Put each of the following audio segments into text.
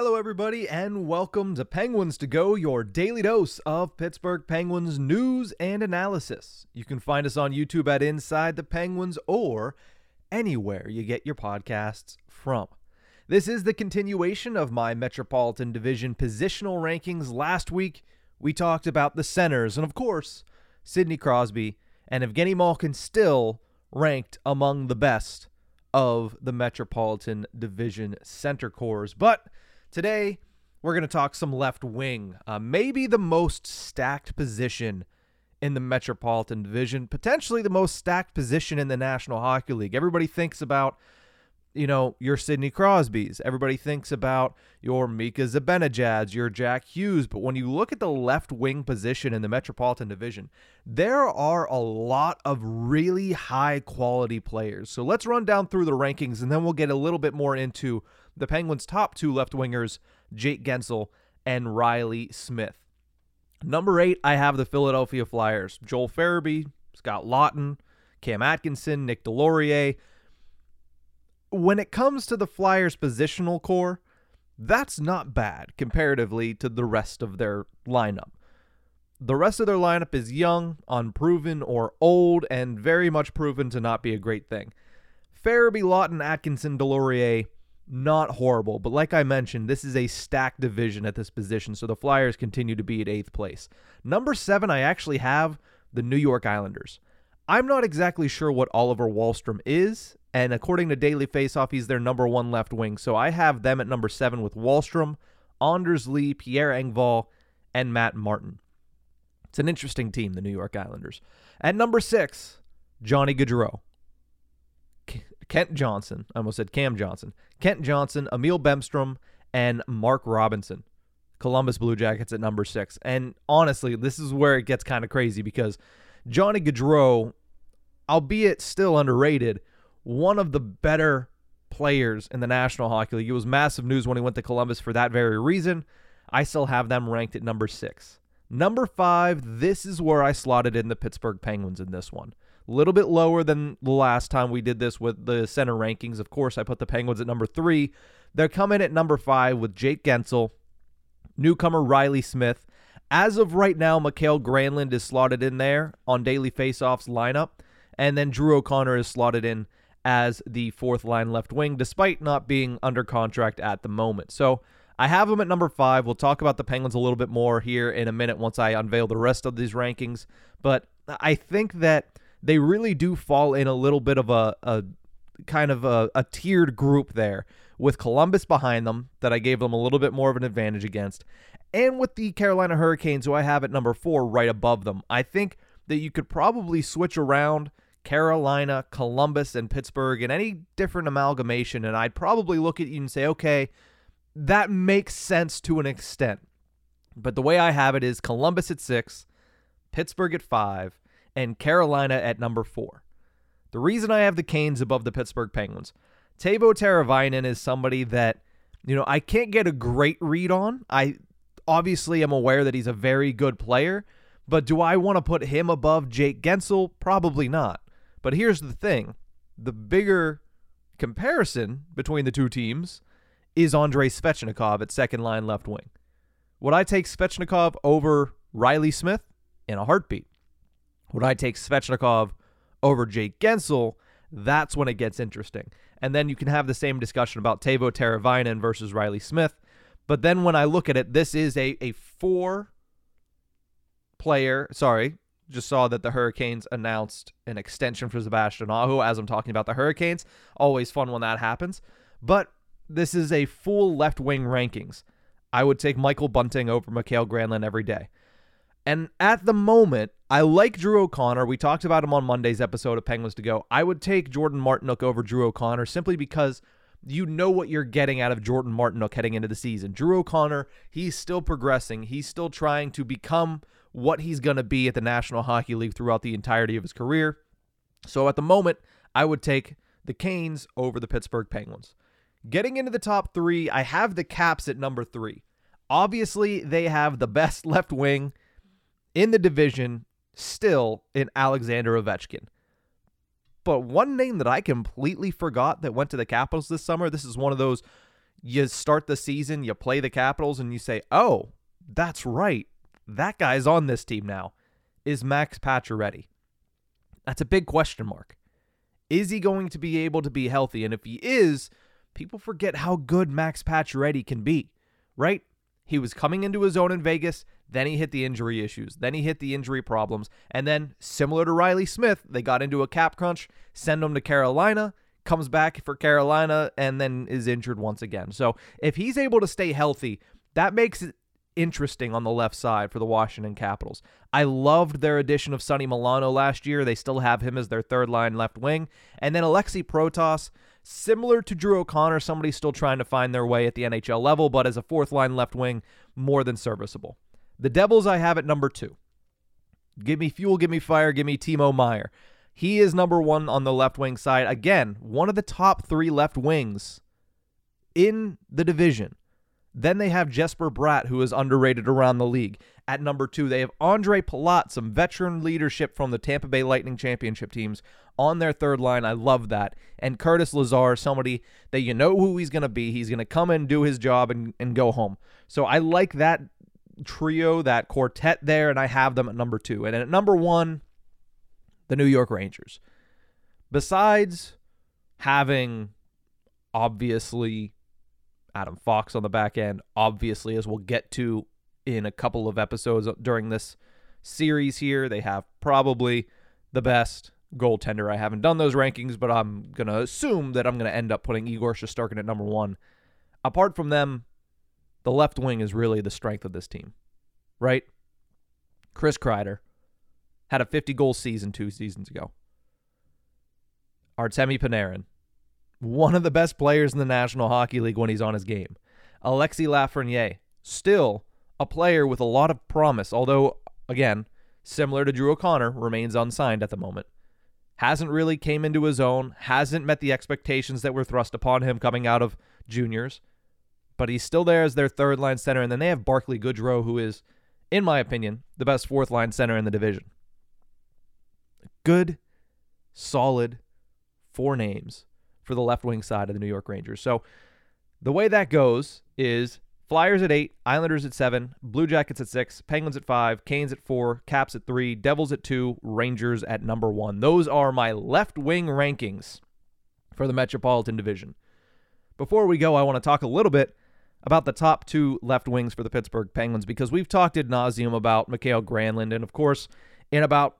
Hello, everybody, and welcome to Penguins to Go, your daily dose of Pittsburgh Penguins news and analysis. You can find us on YouTube at Inside the Penguins or anywhere you get your podcasts from. This is the continuation of my Metropolitan Division positional rankings. Last week, we talked about the centers, and of course, Sidney Crosby and Evgeny Malkin still ranked among the best of the Metropolitan Division center cores. But Today, we're going to talk some left wing, uh, maybe the most stacked position in the Metropolitan Division, potentially the most stacked position in the National Hockey League. Everybody thinks about, you know, your Sidney Crosbys. Everybody thinks about your Mika Zibanejads, your Jack Hughes. But when you look at the left wing position in the Metropolitan Division, there are a lot of really high quality players. So let's run down through the rankings and then we'll get a little bit more into the Penguins' top two left wingers, Jake Guentzel and Reilly Smith. Number eight, I have the Philadelphia Flyers. Joel Farabee, Scott Laughton, Cam Atkinson, Nick Deslauriers. When it comes to the Flyers' positional core, that's not bad comparatively to the rest of their lineup. The rest of their lineup is young, unproven, or old, and very much proven to not be a great thing. Farabee, Laughton, Atkinson, Deslauriers, not horrible. But like I mentioned, this is a stacked division at this position, so the Flyers continue to be at eighth place. Number seven, I actually have the New York Islanders. I'm not exactly sure what Oliver Wahlstrom is, and according to Daily Faceoff, he's their number one left wing. So I have them at number seven with Wahlstrom, Anders Lee, Pierre Engvall, and Matt Martin. It's an interesting team, the New York Islanders. At number six, Johnny Gaudreau. Kent Johnson. I almost said Cam Johnson. Kent Johnson, Emil Bemstrom, and Mark Robinson. Columbus Blue Jackets at number six. And honestly, this is where it gets kind of crazy because Johnny Gaudreau, albeit still underrated, one of the better players in the National Hockey League. It was massive news when he went to Columbus for that very reason. I still have them ranked at number six. Number five, this is where I slotted in the Pittsburgh Penguins in this one. A little bit lower than the last time we did this with the center rankings. Of course, I put the Penguins at number three. They're coming at number five with Jake Guentzel, newcomer Reilly Smith. As of right now, Mikael Granlund is slotted in there on Daily Faceoff's lineup, and then Drew O'Connor is slotted in as the fourth line left wing, despite not being under contract at the moment. So I have him at number five. We'll talk about the Penguins a little bit more here in a minute once I unveil the rest of these rankings. But I think that they really do fall in a little bit of a, a kind of a, a tiered group there with Columbus behind them that I gave them a little bit more of an advantage against, and with the Carolina Hurricanes, who I have at number four right above them. I think that you could probably switch around Carolina, Columbus, and Pittsburgh in any different amalgamation, and I'd probably look at you and say, okay, that makes sense to an extent. But the way I have it is Columbus at six, Pittsburgh at five, and Carolina at number four. The reason I have the Canes above the Pittsburgh Penguins, Teuvo Teravainen is somebody that, you know, I can't get a great read on. I obviously am aware that he's a very good player, but do I want to put him above Jake Guentzel? Probably not. But here's the thing the bigger comparison between the two teams is Andrei Svechnikov at second line left wing. Would I take Svechnikov over Reilly Smith? In a heartbeat. Would I take Svechnikov over Jake Guentzel? That's when it gets interesting. And then you can have the same discussion about Teuvo Teravainen versus Reilly Smith. But then when I look at it, this is a, a four player. Sorry, just saw that the Hurricanes announced an extension for Sebastian Aho as I'm talking about the Hurricanes. Always fun when that happens. But this is a full left wing rankings. I would take Michael Bunting over Mikael Granlund every day. And at the moment, I like Drew O'Connor. We talked about him on Monday's episode of Penguins to Go. I would take Jordan Martinook over Drew O'Connor simply because you know what you're getting out of Jordan Martinook heading into the season. Drew O'Connor, he's still progressing. He's still trying to become what he's going to be at the National Hockey League throughout the entirety of his career. So at the moment, I would take the Canes over the Pittsburgh Penguins. Getting into the top three, I have the Caps at number three. Obviously, they have the best left wing in the division still in Alexander Ovechkin. But one name that I completely forgot that went to the Capitals this summer, this is one of those you start the season, you play the Capitals, and you say, oh, that's right. That guy's on this team now. Is Max Pacioretty? That's a big question mark. Is he going to be able to be healthy? And if he is, people forget how good Max Pacioretty can be, right? He was coming into his own in Vegas. Then he hit the injury issues. Then he hit the injury problems. And then, similar to Reilly Smith, they got into a cap crunch, send him to Carolina, comes back for Carolina, and then is injured once again. So if he's able to stay healthy, that makes it interesting on the left side for the Washington Capitals. I loved their addition of Sonny Milano last year. They still have him as their third line left wing. And then Alexi Protas, similar to Drew O'Connor, somebody still trying to find their way at the NHL level, but as a fourth line left wing, more than serviceable. The Devils I have at number two. Give me fuel, give me fire, give me Timo Meier. He is number one on the left wing side. Again, one of the top three left wings in the division. Then they have Jesper Bratt, who is underrated around the league. At number two, they have Andre Palat, some veteran leadership from the Tampa Bay Lightning championship teams on their third line. I love that. And Curtis Lazar, somebody that you know who he's going to be. He's going to come in, do his job, and, and go home. So I like that trio, that quartet there, and I have them at number two. And at number one, the New York Rangers. Besides having obviously Adam Fox on the back end, obviously, as we'll get to in a couple of episodes during this series here, they have probably the best goaltender. I haven't done those rankings, but I'm going to assume that I'm going to end up putting Igor Shesterkin at number one. Apart from them, the left wing is really the strength of this team, right? Chris Kreider had a 50 goal season two seasons ago. Artemi Panarin, one of the best players in the National Hockey League when he's on his game. Alexi Lafreniere, still a player with a lot of promise, although, again, similar to Drew O'Connor, remains unsigned at the moment. Hasn't really came into his own, hasn't met the expectations that were thrust upon him coming out of juniors but he's still there as their third line center. And then they have Barclay Goodrow, who is, in my opinion, the best fourth line center in the division. Good, solid four names for the left wing side of the New York Rangers. So the way that goes is Flyers at eight, Islanders at seven, Blue Jackets at six, Penguins at five, Canes at four, Caps at three, Devils at two, Rangers at number one. Those are my left wing rankings for the Metropolitan Division. Before we go, I want to talk a little bit about the top two left wings for the Pittsburgh Penguins because we've talked ad nauseum about Mikael Granlund. And of course, in about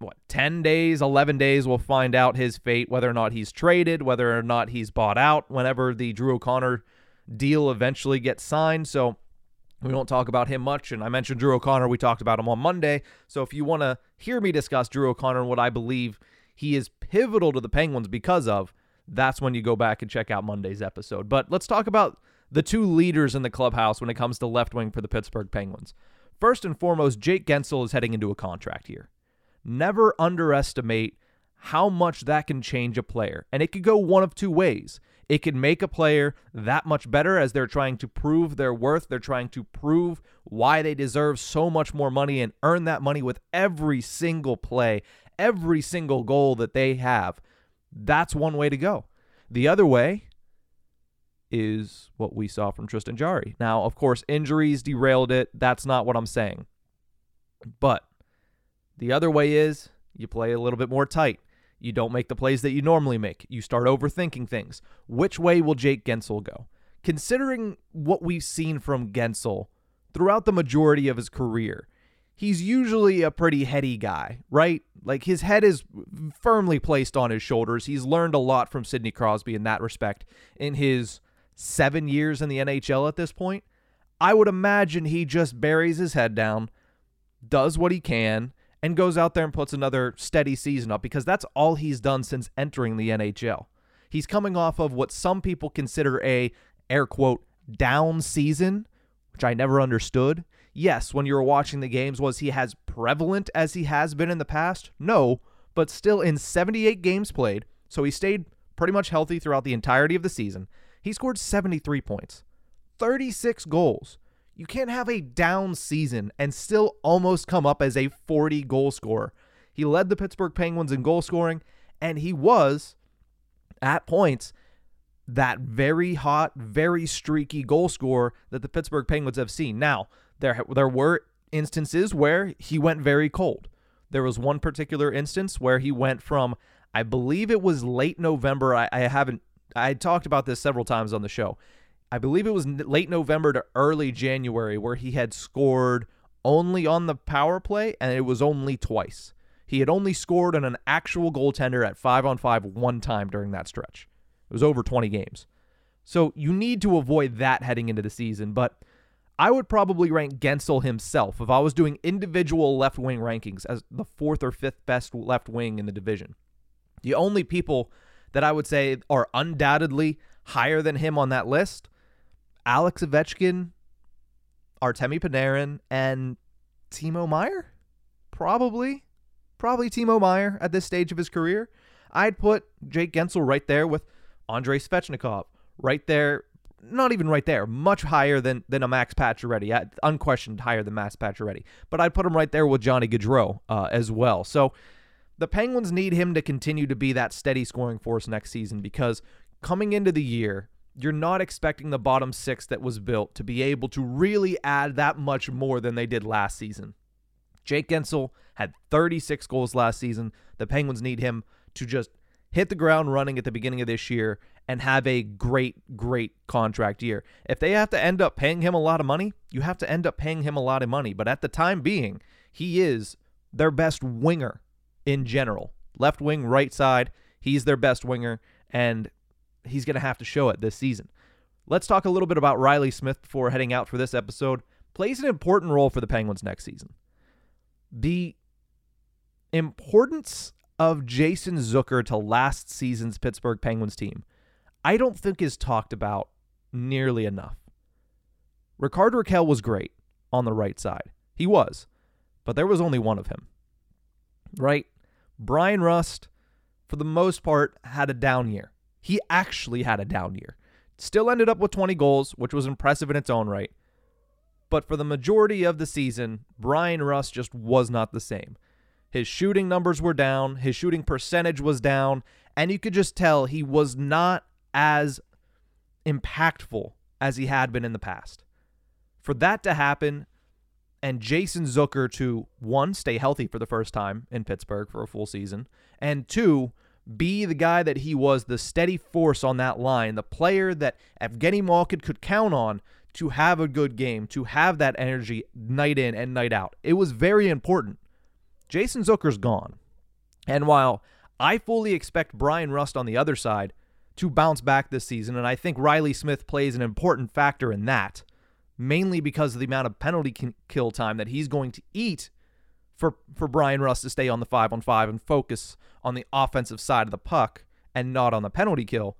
what 10 days 11 days we'll find out his fate whether or not he's traded whether or not he's bought out whenever the drew o'connor deal eventually gets signed so we don't talk about him much and i mentioned drew o'connor we talked about him on monday so if you want to hear me discuss drew o'connor and what i believe he is pivotal to the penguins because of that's when you go back and check out monday's episode but let's talk about the two leaders in the clubhouse when it comes to left wing for the Pittsburgh Penguins. First and foremost, Jake Guentzel is heading into a contract here. Never underestimate how much that can change a player. And it could go one of two ways. It can make a player that much better as they're trying to prove their worth. They're trying to prove why they deserve so much more money and earn that money with every single play, every single goal that they have. That's one way to go. The other way is what we saw from Tristan Jarry. Now, of course, injuries derailed it. That's not what I'm saying. But the other way is you play a little bit more tight. You don't make the plays that you normally make. You start overthinking things. Which way will Jake Guentzel go? Considering what we've seen from Guentzel throughout the majority of his career, he's usually a pretty heady guy, right? Like his head is firmly placed on his shoulders. He's learned a lot from Sidney Crosby in that respect in his seven years in the NHL at this point, I would imagine he just buries his head down, does what he can, and goes out there and puts another steady season up because that's all he's done since entering the NHL. He's coming off of what some people consider a air quote down season, which I never understood. Yes, when you were watching the games, was he as prevalent as he has been in the past? No, but still in 78 games played, so he stayed pretty much healthy throughout the entirety of the season. He scored 73 points, 36 goals. You can't have a down season and still almost come up as a 40 goal scorer. He led the Pittsburgh Penguins in goal scoring, and he was, at points, that very hot, very streaky goal scorer that the Pittsburgh Penguins have seen. Now, there there were instances where he went very cold. There was one particular instance where he went from I believe it was late November. I, I haven't I talked about this several times on the show. I believe it was late November to early January where he had scored only on the power play and it was only twice. He had only scored on an actual goaltender at 5 on 5 one time during that stretch. It was over 20 games. So you need to avoid that heading into the season, but I would probably rank Guentzel himself if I was doing individual left wing rankings as the fourth or fifth best left wing in the division. The only people that I would say are undoubtedly higher than him on that list Alex Ovechkin, Artemi Panarin, and Timo Meier? Probably. Probably Timo Meier at this stage of his career. I'd put Jake Guentzel right there with Andrei Svechnikov, right there, not even right there, much higher than than a Max Pacioretty, unquestioned higher than Max Pacioretty. But I'd put him right there with Johnny Gaudreau uh, as well. So the Penguins need him to continue to be that steady scoring force next season because coming into the year, you're not expecting the bottom six that was built to be able to really add that much more than they did last season. Jake Guentzel had 36 goals last season. The Penguins need him to just hit the ground running at the beginning of this year and have a great, great contract year. If they have to end up paying him a lot of money, you have to end up paying him a lot of money. But at the time being, he is their best winger in general. Left wing, right side, he's their best winger, and he's going to have to show it this season. Let's talk a little bit about Reilly Smith before heading out for this episode. Plays an important role for the Penguins next season. The importance of Jason Zucker to last season's Pittsburgh Penguins team, I don't think is talked about nearly enough. Rickard Rakell was great on the right side. He was, but there was only one of him. Right? Bryan Rust, for the most part, had a down year. He actually had a down year. Still ended up with 20 goals, which was impressive in its own right. But for the majority of the season, Bryan Rust just was not the same. His shooting numbers were down, his shooting percentage was down, and you could just tell he was not as impactful as he had been in the past. For that to happen and Jason Zucker to one, stay healthy for the first time in Pittsburgh for a full season, and two, be the guy that he was, the steady force on that line, the player that Evgeny Malkin could count on to have a good game, to have that energy night in and night out. It was very important. Jason Zucker's gone. And while I fully expect Bryan Rust on the other side to bounce back this season, and I think Reilly Smith plays an important factor in that, mainly because of the amount of penalty kill time that he's going to eat for, for Bryan Rust to stay on the five on five and focus on the offensive side of the puck and not on the penalty kill.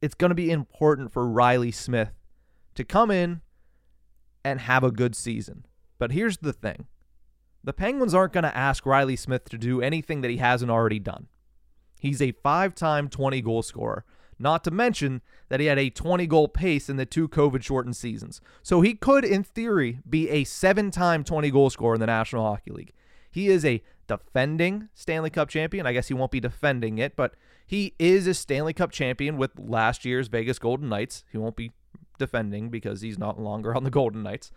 It's going to be important for Reilly Smith to come in and have a good season. But here's the thing the Penguins aren't going to ask Reilly Smith to do anything that he hasn't already done. He's a five time 20 goal scorer, not to mention that he had a 20 goal pace in the two COVID shortened seasons. So he could, in theory, be a seven time 20 goal scorer in the National Hockey League. He is a defending Stanley Cup champion. I guess he won't be defending it, but he is a Stanley Cup champion with last year's Vegas Golden Knights. He won't be defending because he's not longer on the Golden Knights.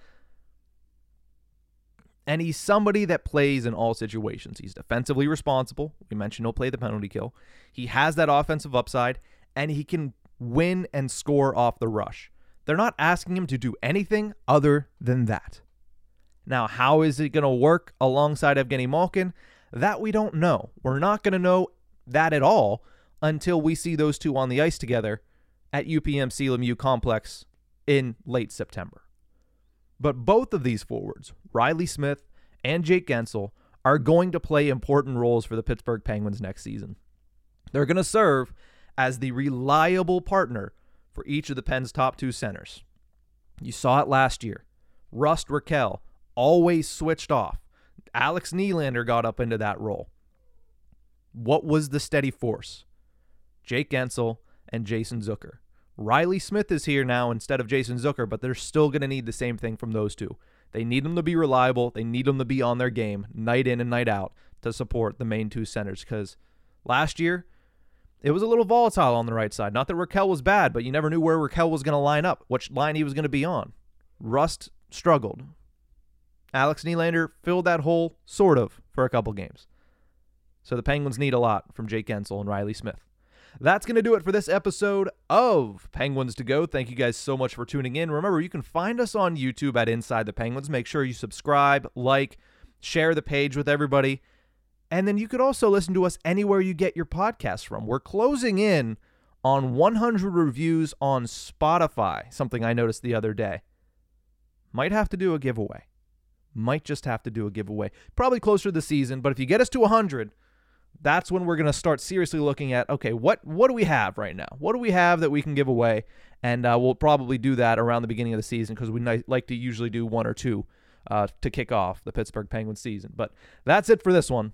And he's somebody that plays in all situations. He's defensively responsible. We mentioned he'll play the penalty kill. He has that offensive upside, and he can win and score off the rush. They're not asking him to do anything other than that. Now, how is it going to work alongside Evgeny Malkin? That we don't know. We're not going to know that at all until we see those two on the ice together at UPMC Lemieux Complex in late September. But both of these forwards, Reilly Smith and Jake Guentzel, are going to play important roles for the Pittsburgh Penguins next season. They're going to serve as the reliable partner for each of the Pens' top two centers. You saw it last year. Rust Rakell always switched off. Alex Nylander got up into that role. What was the steady force? Jake Guentzel and Jason Zucker. Reilly Smith is here now instead of Jason Zucker, but they're still going to need the same thing from those two. They need them to be reliable. They need them to be on their game night in and night out to support the main two centers because last year it was a little volatile on the right side. Not that Rakell was bad, but you never knew where Rakell was going to line up, which line he was going to be on. Rust struggled. Alex Nylander filled that hole, sort of, for a couple games. So the Penguins need a lot from Jake Guentzel and Reilly Smith. That's going to do it for this episode of Penguins to Go. Thank you guys so much for tuning in. Remember, you can find us on YouTube at Inside the Penguins. Make sure you subscribe, like, share the page with everybody. And then you could also listen to us anywhere you get your podcasts from. We're closing in on 100 reviews on Spotify, something I noticed the other day. Might have to do a giveaway. Might just have to do a giveaway. Probably closer to the season, but if you get us to 100, that's when we're going to start seriously looking at okay, what what do we have right now? What do we have that we can give away? And uh, we'll probably do that around the beginning of the season because we like to usually do one or two uh, to kick off the Pittsburgh Penguins season. But that's it for this one.